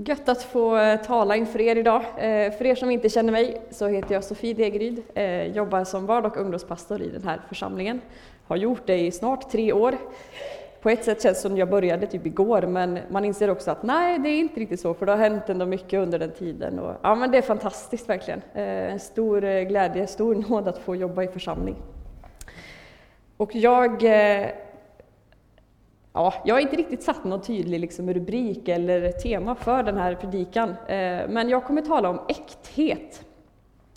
Gött att få eh, tala inför er idag. Eh, för er som inte känner mig så heter jag Sofie Degeryd, eh, jobbar som barn och ungdomspastor i den här församlingen. Har gjort det i snart tre år. På ett sätt känns det som jag började typ igår, men man inser också att nej, det är inte riktigt så, för det har hänt ändå mycket under den tiden. Och, ja, men det är fantastiskt verkligen. En stor glädje, stor nåd att få jobba i församling. Och jag ja, jag har inte riktigt satt någon tydlig liksom, rubrik eller tema för den här predikan, eh, men jag kommer tala om äkthet.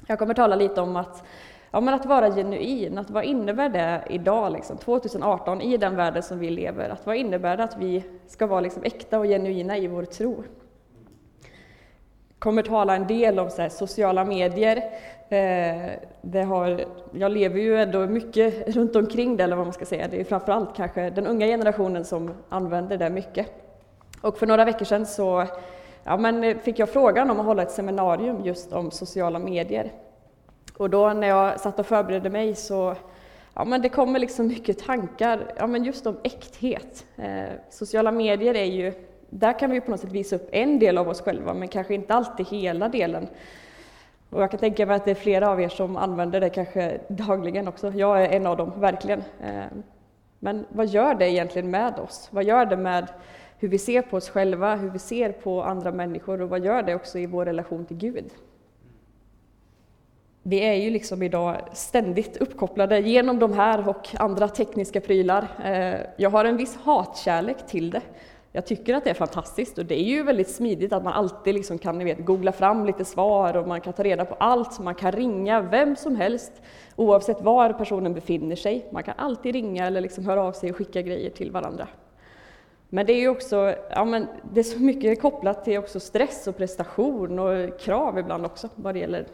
Jag kommer tala lite om att, ja, men att vara genuin, att vad innebär det idag, liksom, 2018, i den världen som vi lever? Att vad innebär det att vi ska vara liksom, äkta och genuina i vår tro? Kommer tala en del om så sociala medier. Eh, det har, jag lever ju ändå mycket runt omkring det, eller vad man ska säga. Det är framförallt kanske den unga generationen som använder det mycket. Och för några veckor sedan så ja, men eh, fick jag frågan om att hålla ett seminarium just om sociala medier. Och då när jag satt och förberedde mig så ja, men det kommer liksom mycket tankar ja, men just om äkthet. Eh, sociala medier är ju där kan vi på något sätt visa upp en del av oss själva, men kanske inte alltid hela delen. Och jag kan tänka mig att det är flera av er som använder det kanske dagligen också. Jag är en av dem, verkligen. Eh, men vad gör det egentligen med oss? Vad gör det med hur vi ser på oss själva, hur vi ser på andra människor och vad gör det också i vår relation till Gud? Vi är ju liksom idag ständigt uppkopplade genom de här och andra tekniska prylar. Eh, jag har en viss hatkärlek till det. Jag tycker att det är fantastiskt och det är ju väldigt smidigt att man alltid liksom kan ni vet, googla fram lite svar och man kan ta reda på allt. Man kan ringa vem som helst oavsett var personen befinner sig. Man kan alltid ringa eller liksom höra av sig och skicka grejer till varandra. Men det är ju också, ja men det är så mycket kopplat till också stress och prestation och krav ibland också vad det gäller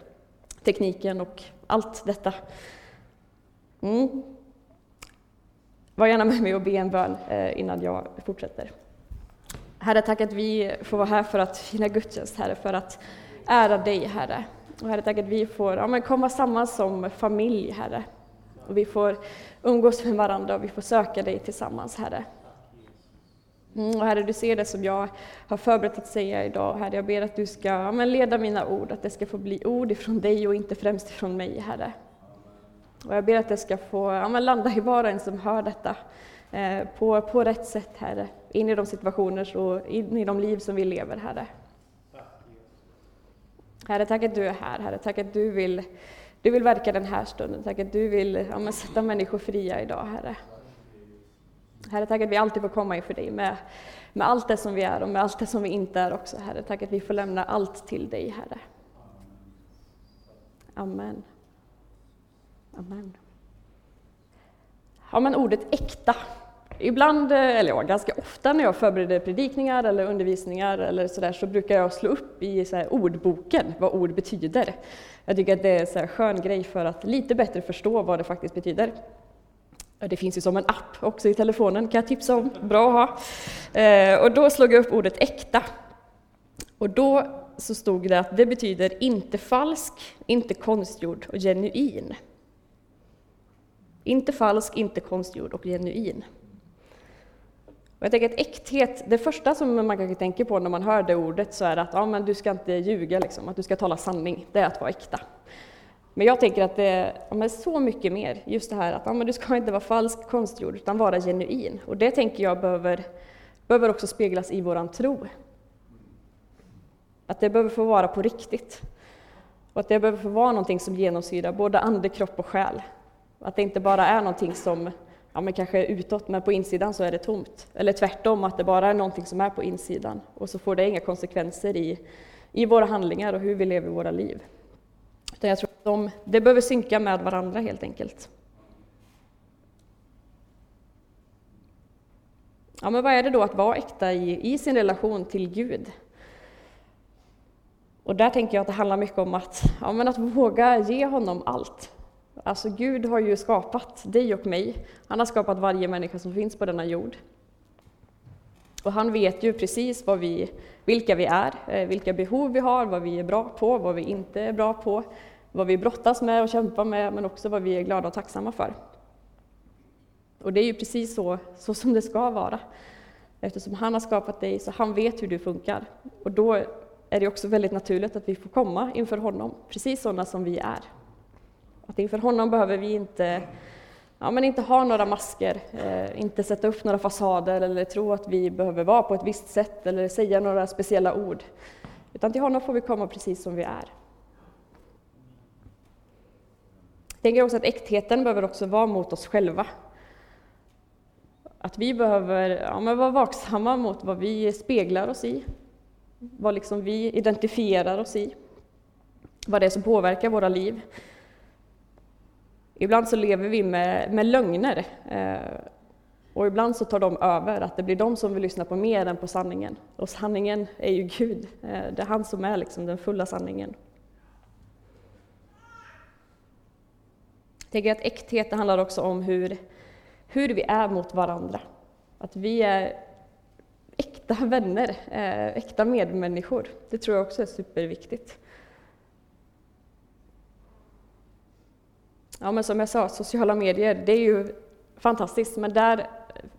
tekniken och allt detta. Mm. Var gärna med mig och be en bön eh, innan jag fortsätter. Herre, tack att vi får vara här för att fira gudstjänst, Herre, för att ära dig, Herre. Och Herre, tack att vi får ja, men komma samman som familj, Herre. Och vi får umgås med varandra och vi får söka dig tillsammans, Herre. Mm, och Herre, du ser det som jag har förberett att säga idag. Herre, jag ber att du ska ja, men leda mina ord, att det ska få bli ord ifrån dig och inte främst ifrån mig, Herre. Och jag ber att det ska få ja, men landa i var och en som hör detta Eh, på, på rätt sätt, Herre in i de situationer och in i de liv som vi lever, Herre. Herre, tack att du är här, Herre. Tack att du vill, du vill verka den här stunden. Tack att du vill ja, sätta människor fria idag, Herre. Herre, tack att vi alltid får komma inför dig med, med allt det som vi är och med allt det som vi inte är också, Herre. Tack att vi får lämna allt till dig, Herre. Amen. Amen. Ja, men ordet äkta Ibland, eh, eller ja, ganska ofta när jag förbereder predikningar eller undervisningar eller så, där, så brukar jag slå upp i så här, ordboken vad ord betyder. Jag tycker att det är en skön grej för att lite bättre förstå vad det faktiskt betyder. Det finns ju som en app också i telefonen, kan jag tipsa om. Bra att ha. Eh, och då slog jag upp ordet äkta. Och då så stod det att det betyder inte falsk, inte konstgjord och genuin. Inte falsk, inte konstgjord och genuin. Och jag tänker att äkthet, det första som man kanske tänker på när man hör det ordet så är att ja, men du ska inte ljuga, liksom, att du ska tala sanning, det är att vara äkta. Men jag tänker att det är ja, så mycket mer, just det här att ja, men du ska inte vara falsk, konstgjord, utan vara genuin. Och det tänker jag behöver, behöver också speglas i våran tro. Att det behöver få vara på riktigt. Och att det behöver få vara någonting som genomsyrar både ande, kropp och själ. Att det inte bara är någonting som ja, men kanske utåt, men på insidan så är det tomt. Eller tvärtom, att det bara är någonting som är på insidan och så får det inga konsekvenser i, i våra handlingar och hur vi lever våra liv. Utan jag tror att de, det behöver synka med varandra helt enkelt. Ja, men vad är det då att vara äkta i, i sin relation till Gud? Och där tänker jag att det handlar mycket om att, ja, men att våga ge honom allt. Alltså Gud har ju skapat dig och mig. Han har skapat varje människa som finns på denna jord. Och han vet ju precis vad vi, vilka vi är, eh, vilka behov vi har, vad vi är bra på, vad vi inte är bra på, vad vi brottas med och kämpar med, men också vad vi är glada och tacksamma för. Och det är ju precis så, så som det ska vara. Eftersom han har skapat dig, så han vet hur du funkar. Och då är det också väldigt naturligt att vi får komma inför honom, precis sådana som vi är. Att inför honom behöver vi inte, ja, men inte ha några masker, eh, inte sätta upp några fasader eller tro att vi behöver vara på ett visst sätt eller säga några speciella ord. Utan till honom får vi komma precis som vi är. Jag tänker också att äktheten behöver också vara mot oss själva. Att vi behöver ja, men vara vaksamma mot vad vi speglar oss i, vad liksom vi identifierar oss i, vad det är som påverkar våra liv. Ibland så lever vi med, med lögner eh, och ibland så tar de över, att det blir de som vill lyssna på mer än på sanningen. Och sanningen är ju Gud, eh, det är han som är liksom den fulla sanningen. Jag tänker att äkthet handlar också om hur, hur vi är mot varandra. Att vi är äkta vänner, eh, äkta medmänniskor. Det tror jag också är superviktigt. Ja, men som jag sa, sociala medier, det är ju fantastiskt, men där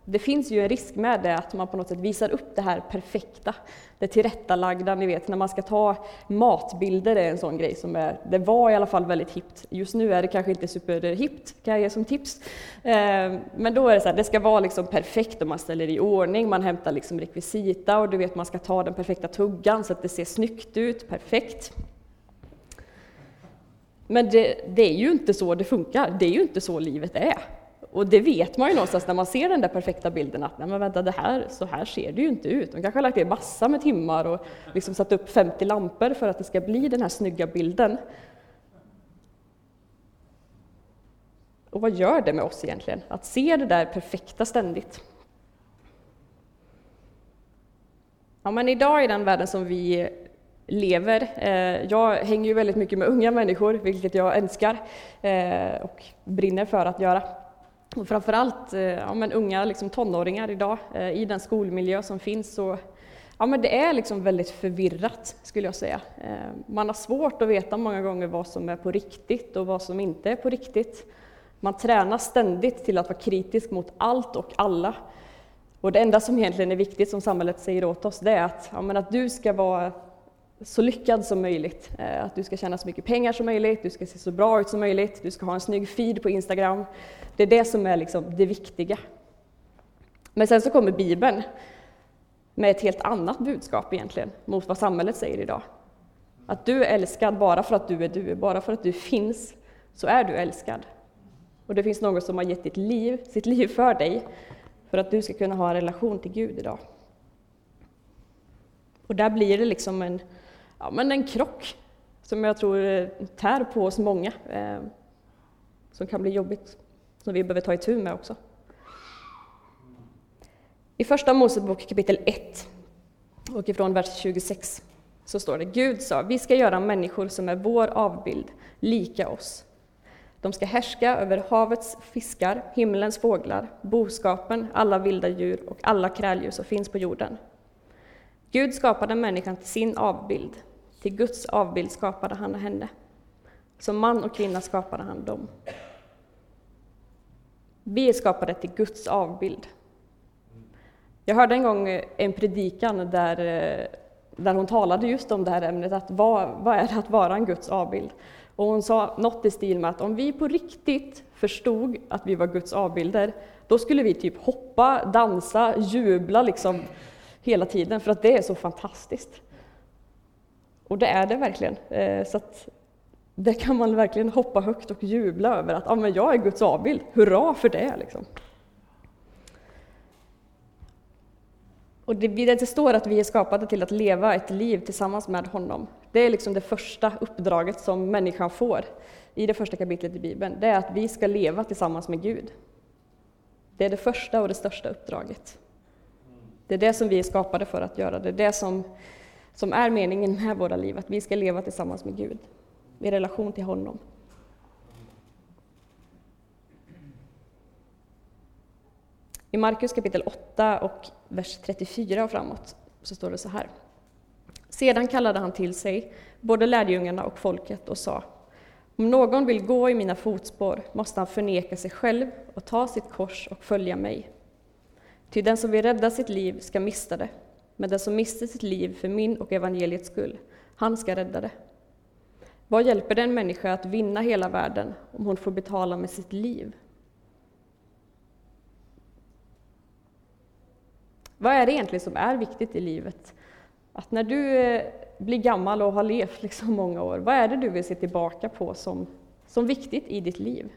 det finns ju en risk med det, att man på något sätt visar upp det här perfekta, det tillrättalagda, ni vet när man ska ta matbilder är en sån grej som är, det var i alla fall väldigt hippt. Just nu är det kanske inte superhippt, kan jag ge som tips. Ehm, men då är det så här, det ska vara liksom perfekt och man ställer i ordning, man hämtar liksom rekvisita och du vet man ska ta den perfekta tuggan så att det ser snyggt ut, perfekt. Men det, det är ju inte så det funkar, det är ju inte så livet är. Och det vet man ju någonstans när man ser den där perfekta bilden att nej men vänta, det här, så här ser det ju inte ut. De kanske har lagt ner massor med timmar och liksom satt upp 50 lampor för att det ska bli den här snygga bilden. Och vad gör det med oss egentligen, att se det där perfekta ständigt? Ja, men idag i den världen som vi lever, eh, jag hänger ju väldigt mycket med unga människor, vilket jag älskar eh, och brinner för att göra. Och framförallt eh, ja, men unga liksom tonåringar idag, i den skolmiljö som finns, så ja, men det är liksom väldigt förvirrat skulle jag säga. Man har svårt att veta många gånger vad som är på riktigt och vad som inte är på riktigt. Man tränar ständigt till att vara kritisk mot allt och alla. Och det enda som egentligen är viktigt, som samhället säger åt oss, det är att, ja, men att du ska vara så lyckad som möjligt. Eh, att du ska tjäna så mycket pengar som möjligt, du ska se så bra ut som möjligt, du ska ha en snygg feed på Instagram. Det är det som är liksom det viktiga. Men sen så kommer Bibeln med ett helt annat budskap egentligen mot vad samhället säger idag. Att du är älskad bara för att du är du, bara för att du finns, så är du älskad. Och det finns någon som har gett ditt liv, sitt liv för dig, för att du ska kunna ha en relation till Gud idag. Och där blir det liksom en, ja, men en krock som jag tror eh, tär på oss många, eh, som kan bli jobbigt som vi behöver ta itu med också. I Första Mosebok kapitel 1 och ifrån vers 26 så står det Gud sa, vi ska göra människor som är vår avbild, lika oss. De ska härska över havets fiskar, himlens fåglar, boskapen, alla vilda djur och alla kräldjur som finns på jorden. Gud skapade människan till sin avbild, till Guds avbild skapade han henne. Som man och kvinna skapade han dem. Vi är skapade till Guds avbild. Jag hörde en gång eh, en predikan där, eh, där hon talade just om det här ämnet, att vad, vad är det att vara en Guds avbild? Och hon sa något i stil med att om vi på riktigt förstod att vi var Guds avbilder, då skulle vi typ hoppa, dansa, jubla liksom hela tiden, för att det är så fantastiskt. Och det är det verkligen. Eh, så att det kan man verkligen hoppa högt och jubla över att ah, men jag är Guds avbild, hurra för det! Liksom. Och det, det står att vi är skapade till att leva ett liv tillsammans med honom. Det är liksom det första uppdraget som människan får i det första kapitlet i Bibeln. Det är att vi ska leva tillsammans med Gud. Det är det första och det största uppdraget. Det är det som vi är skapade för att göra. Det är det som, som är meningen med våra liv, att vi ska leva tillsammans med Gud i relation till honom. I Markus kapitel 8 och vers 34 och framåt så står det så här. Sedan kallade han till sig både lärjungarna och folket och sa om någon vill gå i mina fotspår måste han förneka sig själv och ta sitt kors och följa mig. Ty den som vill rädda sitt liv ska mista det, men den som mister sitt liv för min och evangeliets skull, han ska rädda det. Vad hjälper det en människa att vinna hela världen om hon får betala med sitt liv? Vad är det egentligen som är viktigt i livet? Att när du eh, blir gammal och har levt liksom många år, vad är det du vill se tillbaka på som, som viktigt i ditt liv?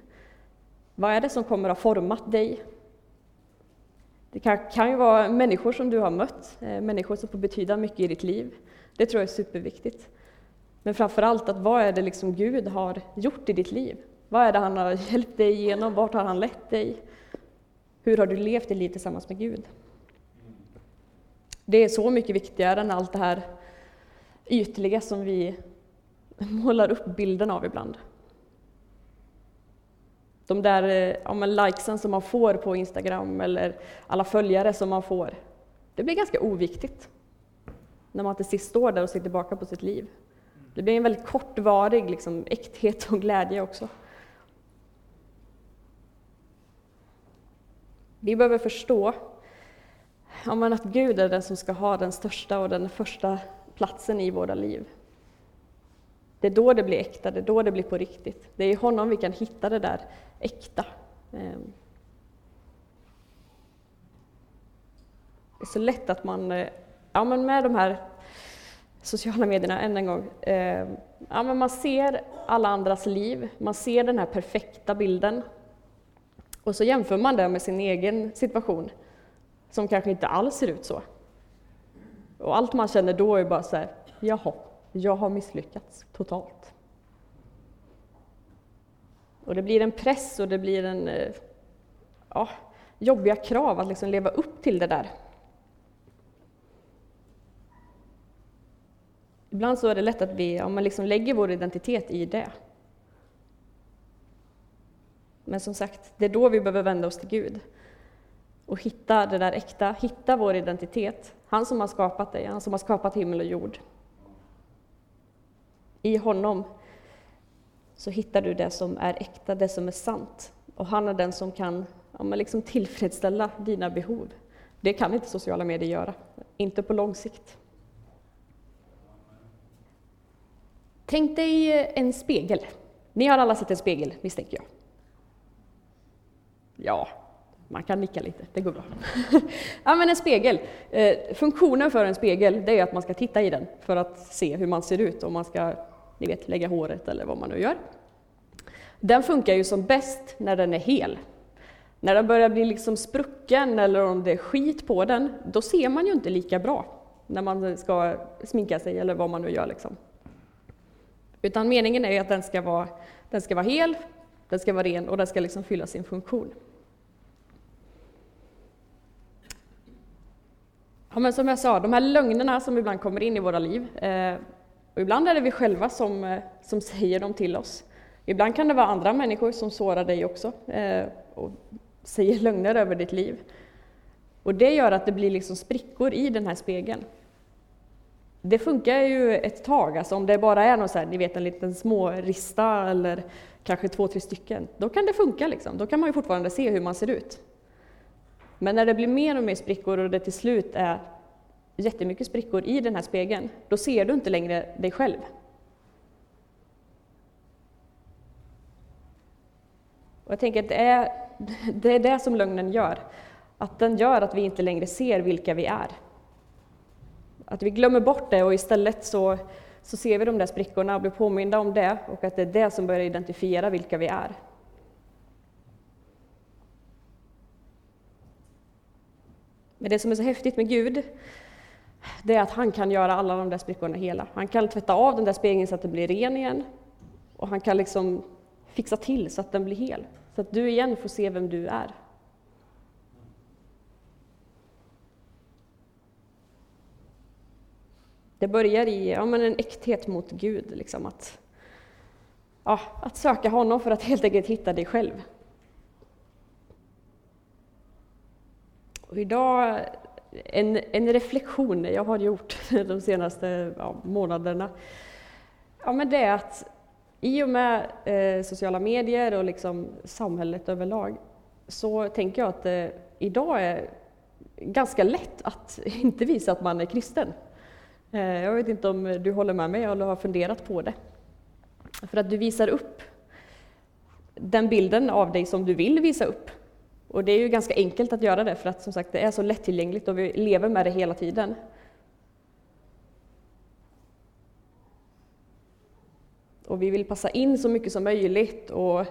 Vad är det som kommer att ha format dig? Det kan, kan ju vara människor som du har mött, eh, människor som får betyda mycket i ditt liv. Det tror jag är superviktigt. Men framför allt, att vad är det liksom Gud har gjort i ditt liv? Vad är det han har hjälpt dig igenom? Vart har han lett dig? Hur har du levt ditt liv tillsammans med Gud? Det är så mycket viktigare än allt det här ytliga som vi målar upp bilden av ibland. De där eh, ja, men likesen som man får på Instagram eller alla följare som man får, det blir ganska oviktigt när man till sist står där och ser tillbaka på sitt liv. Det blir en väldigt kortvarig liksom, äkthet och glädje också. Vi behöver förstå ja, men att Gud är den som ska ha den största och den första platsen i våra liv. Det är då det blir äkta, det är då det blir på riktigt. Det är i honom vi kan hitta det där äkta. Ehm. Det är så lätt att man, eh, ja men med de här sociala medierna, än en gång, ehm, ja men man ser alla andras liv, man ser den här perfekta bilden. Och så jämför man det med sin egen situation, som kanske inte alls ser ut så. Och allt man känner då är bara så här, jaha, jag har misslyckats totalt. Och det blir en press och det blir en eh, ja, jobbiga krav att liksom leva upp till det där. Ibland så är det lätt att vi om man liksom lägger vår identitet i det. Men som sagt, det är då vi behöver vända oss till Gud och hitta det där äkta, hitta vår identitet. Han som har skapat dig, han som har skapat himmel och jord. I honom så hittar du det som är äkta, det som är sant. Och han är den som kan ja, liksom tillfredsställa dina behov. Det kan inte sociala medier göra, inte på lång sikt. Tänk dig eh, en spegel. Ni har alla sett en spegel, misstänker jag. Ja, man kan nicka lite, det går bra. ja, men en spegel. Eh, funktionen för en spegel det är att man ska titta i den för att se hur man ser ut, och man ska ni vet, lägga håret eller vad man nu gör. Den funkar ju som bäst när den är hel. När den börjar bli liksom sprucken eller om det är skit på den, då ser man ju inte lika bra när man ska sminka sig eller vad man nu gör. Liksom. Utan meningen är att den ska vara, den ska vara hel, den ska vara ren och den ska liksom fylla sin funktion. Ja, men som jag sa, de här lögnerna som ibland kommer in i våra liv, eh, och ibland är det vi själva som, eh, som säger dem till oss. Ibland kan det vara andra människor som sårar dig också eh, och säger lögner över ditt liv. Och det gör att det blir liksom sprickor i den här spegeln. Det funkar ju ett tag, alltså om det bara är någon så här, ni vet, en liten smårista eller kanske två, tre stycken, då kan det funka. Liksom. Då kan man ju fortfarande se hur man ser ut. Men när det blir mer och mer sprickor och det till slut är jättemycket sprickor i den här spegeln, då ser du inte längre dig själv. Och jag tänker att det är, det är det som lögnen gör. Att den gör att vi inte längre ser vilka vi är. Att vi glömmer bort det och istället så, så ser vi de där sprickorna och blir påminda om det och att det är det som börjar identifiera vilka vi är. Men det som är så häftigt med Gud, det är att han kan göra alla de där sprickorna hela. Han kan tvätta av den där spegeln så att den blir ren igen. Och han kan liksom fixa till så att den blir hel. Så att du igen får se vem du är. Det börjar i ja, men en äkthet mot Gud, liksom att, ja, att söka honom för att helt enkelt hitta dig själv. Och idag, en, en reflektion jag har gjort de senaste ja, månaderna, ja, men det är att i och med eh, sociala medier och liksom samhället överlag så tänker jag att det idag är ganska lätt att inte visa att man är kristen. Eh, jag vet inte om du håller med mig eller har funderat på det. För att du visar upp den bilden av dig som du vill visa upp. Och det är ju ganska enkelt att göra det för att som sagt det är så lättillgängligt och vi lever med det hela tiden. Och vi vill passa in så mycket som möjligt och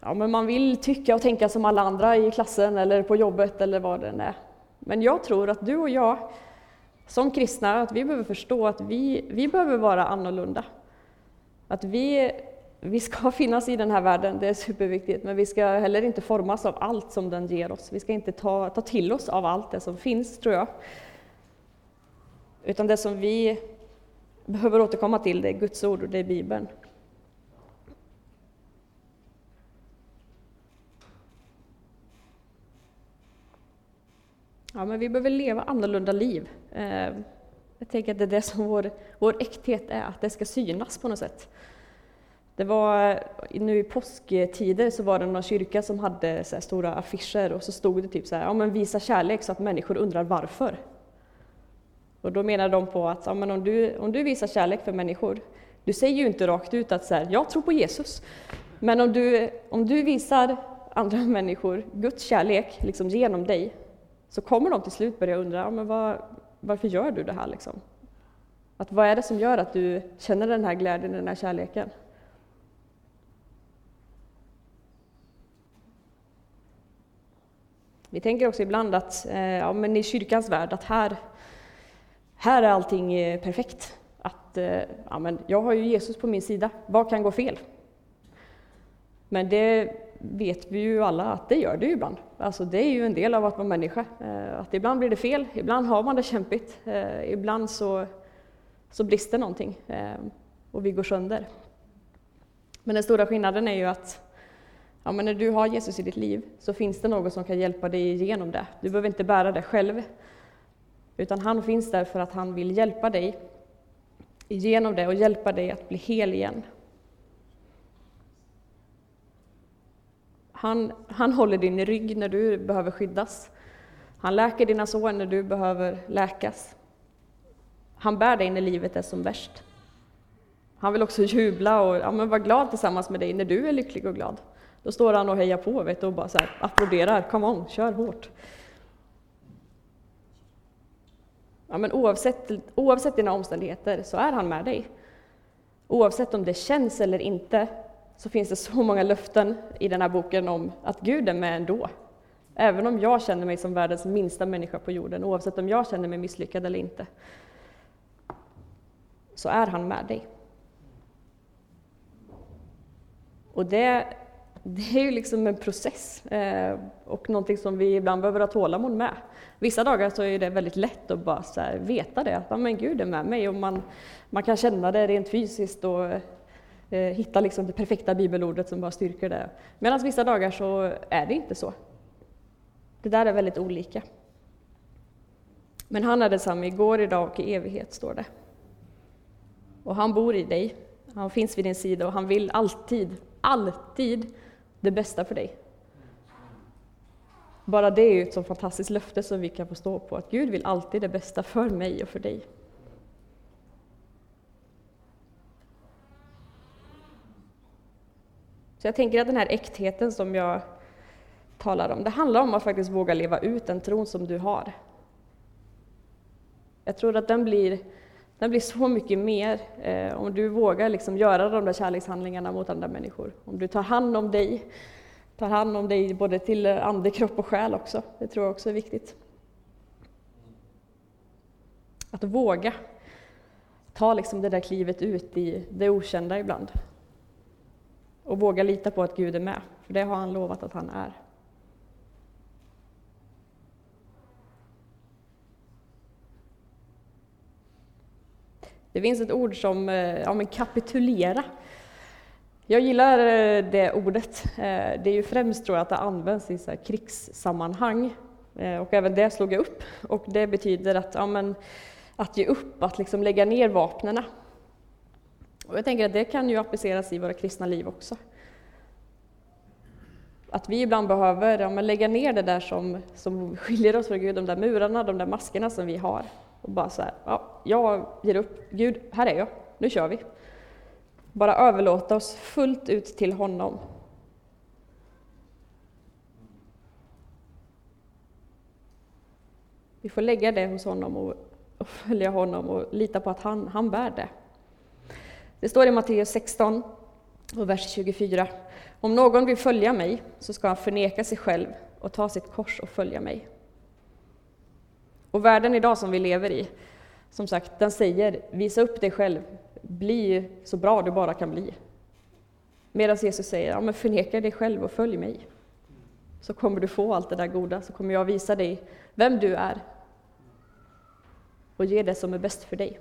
ja, men man vill tycka och tänka som alla andra i klassen eller på jobbet eller vad det än är. Men jag tror att du och jag som kristna, att vi behöver förstå att vi, vi behöver vara annorlunda. Att vi, vi ska finnas i den här världen, det är superviktigt, men vi ska heller inte formas av allt som den ger oss. Vi ska inte ta, ta till oss av allt det som finns, tror jag. Utan det som vi behöver återkomma till, det är Guds ord och det är Bibeln. Ja, men vi behöver leva annorlunda liv. Eh, jag tänker att det är det som vår, vår äkthet är, att det ska synas på något sätt. Det var nu i påsktider så var det någon kyrka som hade så stora affischer och så stod det typ så här, ja men visa kärlek så att människor undrar varför. Och då menar de på att ja, men om, du, om du visar kärlek för människor, du säger ju inte rakt ut att så här, jag tror på Jesus. Men om du, om du visar andra människor Guds kärlek liksom genom dig, så kommer de till slut börja undra, ja, men vad, varför gör du det här? Liksom? Att vad är det som gör att du känner den här glädjen, den här kärleken? Vi tänker också ibland att eh, ja, men i kyrkans värld, att här, här är allting eh, perfekt. Att eh, ja, men jag har ju Jesus på min sida, vad kan gå fel? Men det vet vi ju alla att det gör det ju ibland. Alltså det är ju en del av att vara människa. Eh, att ibland blir det fel, ibland har man det kämpigt, eh, ibland så, så brister någonting och vi går sönder. Men den stora skillnaden är ju att ja, men när du har Jesus i ditt liv så finns det någon som kan hjälpa dig igenom det. Du behöver inte bära det själv, utan han finns där för att han vill hjälpa dig igenom det och hjälpa dig att bli hel igen. Han, han håller din rygg när du behöver skyddas. Han läker dina sår när du behöver läkas. Han bär dig när livet är som värst. Han vill också jubla och ja, men vara glad tillsammans med dig när du är lycklig och glad. Då står han och hejar på vet du, och bara så här, applåderar. Come on, kör hårt. Ja, men oavsett, oavsett dina omständigheter så är han med dig. Oavsett om det känns eller inte så finns det så många löften i den här boken om att Gud är med ändå. Även om jag känner mig som världens minsta människa på jorden, oavsett om jag känner mig misslyckad eller inte, så är han med dig. Och det, det är ju liksom en process eh, och någonting som vi ibland behöver ha tålamod med. Vissa dagar så är det väldigt lätt att bara veta det, att men Gud är med mig och man, man kan känna det rent fysiskt och eh, hitta liksom det perfekta bibelordet som bara styrker det. Medan vissa dagar så är det inte så. Det där är väldigt olika. Men han är detsamma igår, idag och i evighet, står det. Och han bor i dig, han finns vid din sida och han vill alltid, alltid det bästa för dig. Bara det är ju ett så fantastiskt löfte som vi kan få stå på, att Gud vill alltid det bästa för mig och för dig. Så jag tänker att den här äktheten som jag talar om, det handlar om att faktiskt våga leva ut den tron som du har. Jag tror att den blir, den blir så mycket mer eh, om du vågar liksom göra de där kärlekshandlingarna mot andra människor. Om du tar hand om dig, tar hand om dig både till eh, ande, kropp och själ också. Det tror jag också är viktigt. Att våga ta liksom det där klivet ut i det okända ibland. Och våga lita på att Gud är med, för det har han lovat att han är. Det finns ett ord som eh, ja, men kapitulera. Jag gillar eh, det ordet. Eh, det är ju främst tror jag att det används i så krigssammanhang. Och även det slog jag upp. Och det betyder att, ja, men, att ge upp, att liksom lägga ner vapnena. Och jag tänker att det kan ju appliceras i våra kristna liv också. att vi ibland behöver ja, lägga ner det där som, som skiljer oss från Gud, de där murarna, de där maskerna som vi har. Och bara så här, ja, jag ger upp. Gud, här är jag. Nu kör vi. Bara överlåta oss fullt ut till honom. Vi får lägga det hos honom och, och följa honom och lita på att han, han bär det. Det står i Matteus 16 och vers 24. Om någon vill följa mig så ska han förneka sig själv och ta sitt kors och följa mig. Och världen idag som vi lever i, som sagt, den säger visa upp dig själv, bli så bra du bara kan bli. Medan Jesus säger, ja, men förneka dig själv och följ mig. Så kommer du få allt det där goda, så kommer jag visa dig vem du är och ge det som är bäst för dig.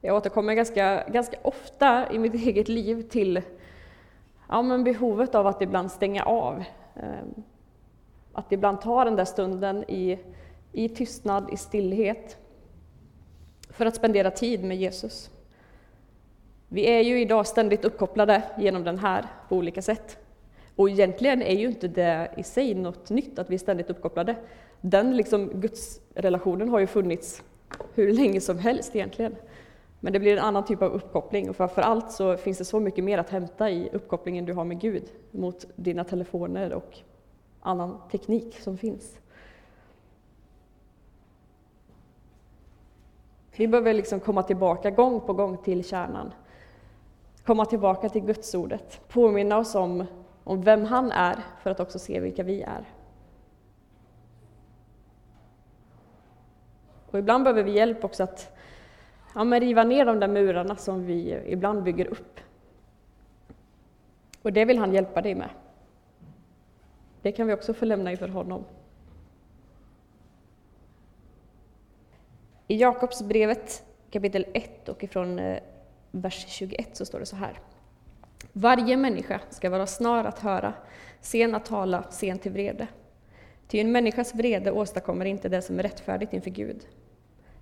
Jag återkommer ganska, ganska ofta i mitt eget liv till ja, men behovet av att ibland stänga av. Ehm, att ibland ta den där stunden i, i tystnad, i stillhet, för att spendera tid med Jesus. Vi är ju idag ständigt uppkopplade genom den här på olika sätt. Och egentligen är ju inte det i sig något nytt att vi är ständigt uppkopplade. Den liksom gudsrelationen har ju funnits hur länge som helst egentligen. Men det blir en annan typ av uppkoppling och framförallt så finns det så mycket mer att hämta i uppkopplingen du har med Gud mot dina telefoner och annan teknik som finns. Vi behöver liksom komma tillbaka gång på gång till kärnan. Komma tillbaka till Gudsordet, påminna oss om, om vem han är för att också se vilka vi är. Och ibland behöver vi hjälp också att ja, men riva ner de där murarna som vi ibland bygger upp. Och det vill han hjälpa dig med. Det kan vi också få lämna inför honom. I Jakobsbrevet kapitel 1 och ifrån eh, vers 21 så står det så här. Varje människa ska vara snar att höra, sen att tala, sen till vrede. Ty en människas vrede åstadkommer inte det som är rättfärdigt inför Gud.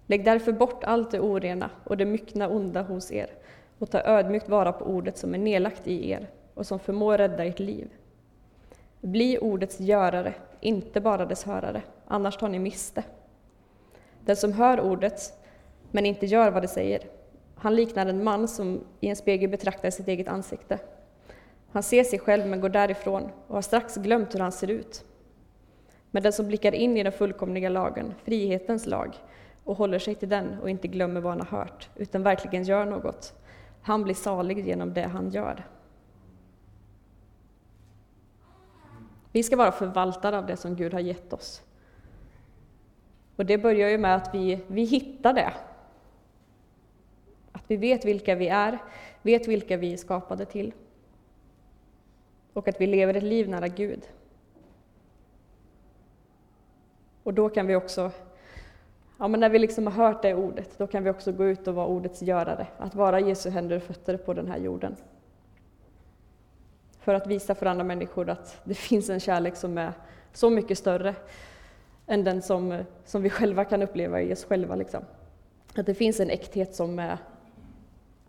Lägg därför bort allt det orena och det myckna onda hos er och ta ödmjukt vara på ordet som är nedlagt i er och som förmår rädda ert liv. Bli ordets görare, inte bara dess hörare, annars tar ni miste. Den som hör ordet, men inte gör vad det säger, han liknar en man som i en spegel betraktar sitt eget ansikte. Han ser sig själv men går därifrån och har strax glömt hur han ser ut. Men den som blickar in i den fullkomliga lagen, frihetens lag, och håller sig till den och inte glömmer vad han har hört, utan verkligen gör något. Han blir salig genom det han gör. Vi ska vara förvaltare av det som Gud har gett oss. Och det börjar ju med att vi, vi hittar det. Att vi vet vilka vi är, vet vilka vi är skapade till. Och att vi lever ett liv nära Gud. Och då kan vi också Ja, men när vi liksom har hört det ordet, då kan vi också gå ut och vara ordets görare, att vara Jesu händer och fötter på den här jorden. För att visa för andra människor att det finns en kärlek som är så mycket större än den som, som vi själva kan uppleva i oss själva. Liksom. Att det finns en äkthet som är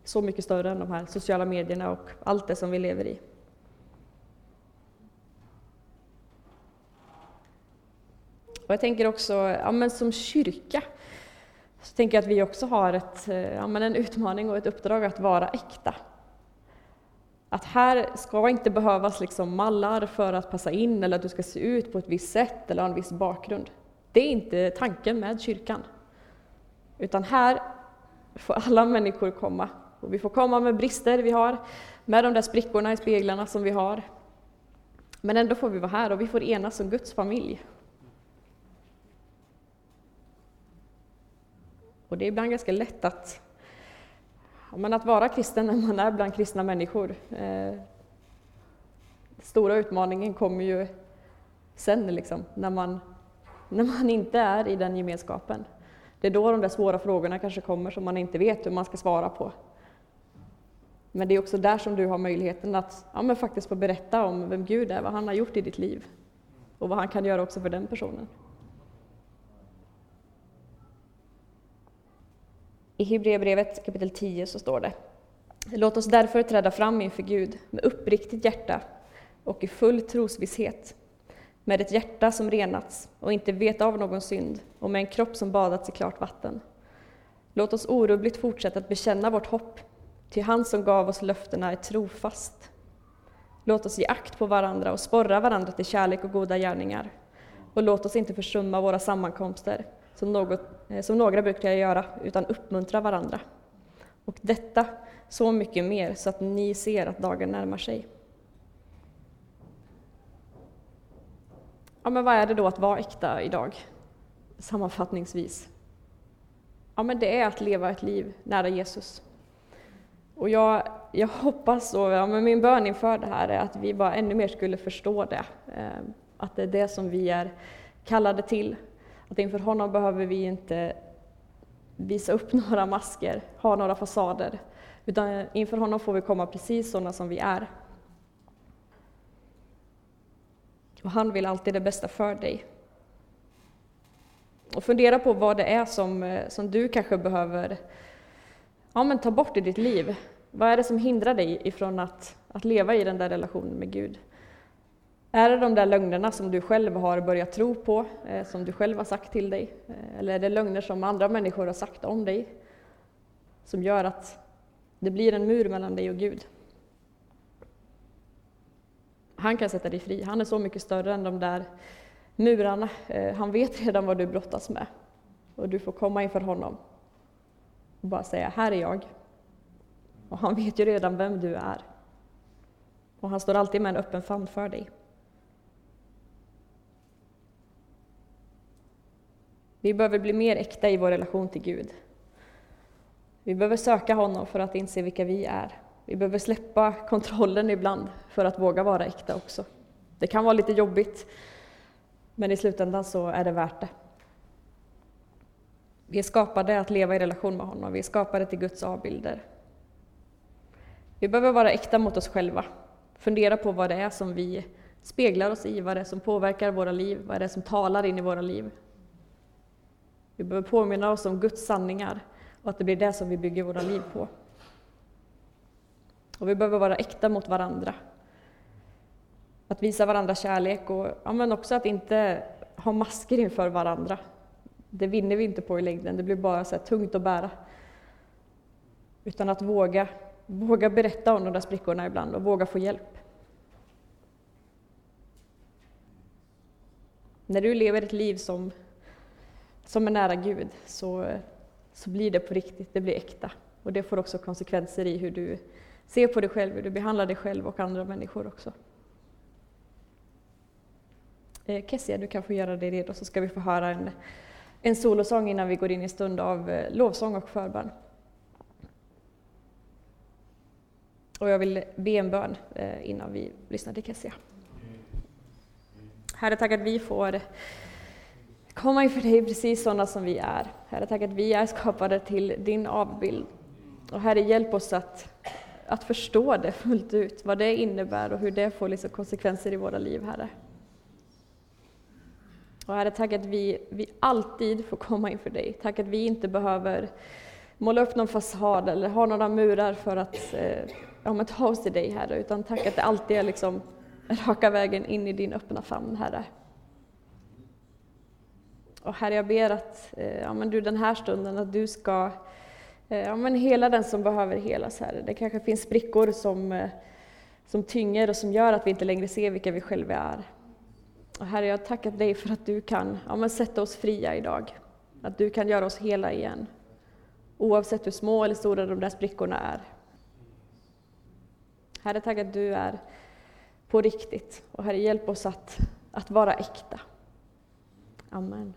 så mycket större än de här sociala medierna och allt det som vi lever i. Och jag tänker också, ja, men som kyrka, så tänker jag att vi också har ett, eh, ja, men en utmaning och ett uppdrag att vara äkta. Att här ska inte behövas liksom mallar för att passa in eller att du ska se ut på ett visst sätt eller ha en viss bakgrund. Det är inte tanken med kyrkan. Utan här får alla människor komma. Och vi får komma med brister vi har, med de där sprickorna i speglarna som vi har. Men ändå får vi vara här och vi får enas som Guds familj Och det är ibland ganska lätt att, men att vara kristen när man är bland kristna människor. Eh, stora utmaningen kommer ju sen, liksom, när, man, när man inte är i den gemenskapen. Det är då de där svåra frågorna kanske kommer som man inte vet hur man ska svara på. Men det är också där som du har möjligheten att ja, men faktiskt få berätta om vem Gud är, vad han har gjort i ditt liv och vad han kan göra också för den personen. I Hebreerbrevet kapitel 10 så står det Låt oss därför träda fram inför Gud med uppriktigt hjärta och i full trosvisshet, med ett hjärta som renats och inte vet av någon synd och med en kropp som badats i klart vatten. Låt oss orubbligt fortsätta att bekänna vårt hopp, till han som gav oss löftena är trofast. Låt oss ge akt på varandra och sporra varandra till kärlek och goda gärningar. Och låt oss inte försumma våra sammankomster, som, något, Eh, som några brukar göra, utan uppmuntra varandra. Och detta så mycket mer så att ni ser att dagen närmar sig. Ja, men vad är det då att vara äkta idag? Sammanfattningsvis. Ja, men det är att leva ett liv nära Jesus. Och jag, jag hoppas, och ja, men min bön inför det här är att vi bara ännu mer skulle förstå det. Eh, att det är det som vi är kallade till. Att inför honom behöver vi inte visa upp några masker, ha några fasader, utan inför honom får vi komma precis sådana som vi är. Och han vill alltid det bästa för dig. Och fundera på vad det är som, eh, som du kanske behöver ja, men ta bort i ditt liv. Vad är det som hindrar dig ifrån att, att leva i den där relationen med Gud? Är det de där lögnerna som du själv har börjat tro på, eh, som du själv har sagt till dig? Eh, eller är det lögner som andra människor har sagt om dig, som gör att det blir en mur mellan dig och Gud? Han kan sätta dig fri, han är så mycket större än de där murarna. Eh, han vet redan vad du brottas med. Och du får komma inför honom och bara säga, här är jag. Och han vet ju redan vem du är. Och han står alltid med en öppen famn för dig. Vi behöver bli mer äkta i vår relation till Gud. Vi behöver söka honom för att inse vilka vi är. Vi behöver släppa kontrollen ibland för att våga vara äkta också. Det kan vara lite jobbigt, men i slutändan så är det värt det. Vi är skapade att leva i relation med honom, vi är skapade till Guds avbilder. Vi behöver vara äkta mot oss själva, fundera på vad det är som vi speglar oss i, vad det är som påverkar våra liv, vad det är som talar in i våra liv. Vi behöver påminna oss om Guds sanningar och att det blir det som vi bygger våra liv på. Och vi behöver vara äkta mot varandra. Att visa varandra kärlek och ja, men också att inte ha masker inför varandra. Det vinner vi inte på i längden, det blir bara så tungt att bära. Utan att våga, våga berätta om de där sprickorna ibland och våga få hjälp. När du lever ett liv som, som är nära Gud så, så blir det på riktigt, det blir äkta. Och det får också konsekvenser i hur du ser på dig själv, hur du behandlar dig själv och andra människor också. Eh, Kessia, du kan få göra dig redo så ska vi få höra en, en solosång innan vi går in i stund av eh, lovsång och förbön. Och jag vill be en bön eh, innan vi lyssnar till Kessia. Herre, tack att vi får komma inför dig precis sådana som vi är. Herre, tack att vi är skapade till din avbild. Och Herre, hjälp oss att, att förstå det fullt ut, vad det innebär och hur det får liksom konsekvenser i våra liv, Herre. Och Herre, tack att vi, vi alltid får komma inför dig. Tack att vi inte behöver måla upp någon fasad eller ha några murar för att eh, ja, ta oss till dig, Herre. Utan tack att det alltid är liksom raka vägen in i din öppna famn, Herre. Och Herre, jag ber att eh, ja, men du den här stunden, att du ska eh, ja, men hela den som behöver helas, Herre. Det kanske finns sprickor som, eh, som tynger och som gör att vi inte längre ser vilka vi själva är. Och herre, jag tackar dig för att du kan ja, men sätta oss fria idag. Att du kan göra oss hela igen. Oavsett hur små eller stora de där sprickorna är. Herre, tack att du är på riktigt. Och Herre, hjälp oss att, att vara äkta. Amen.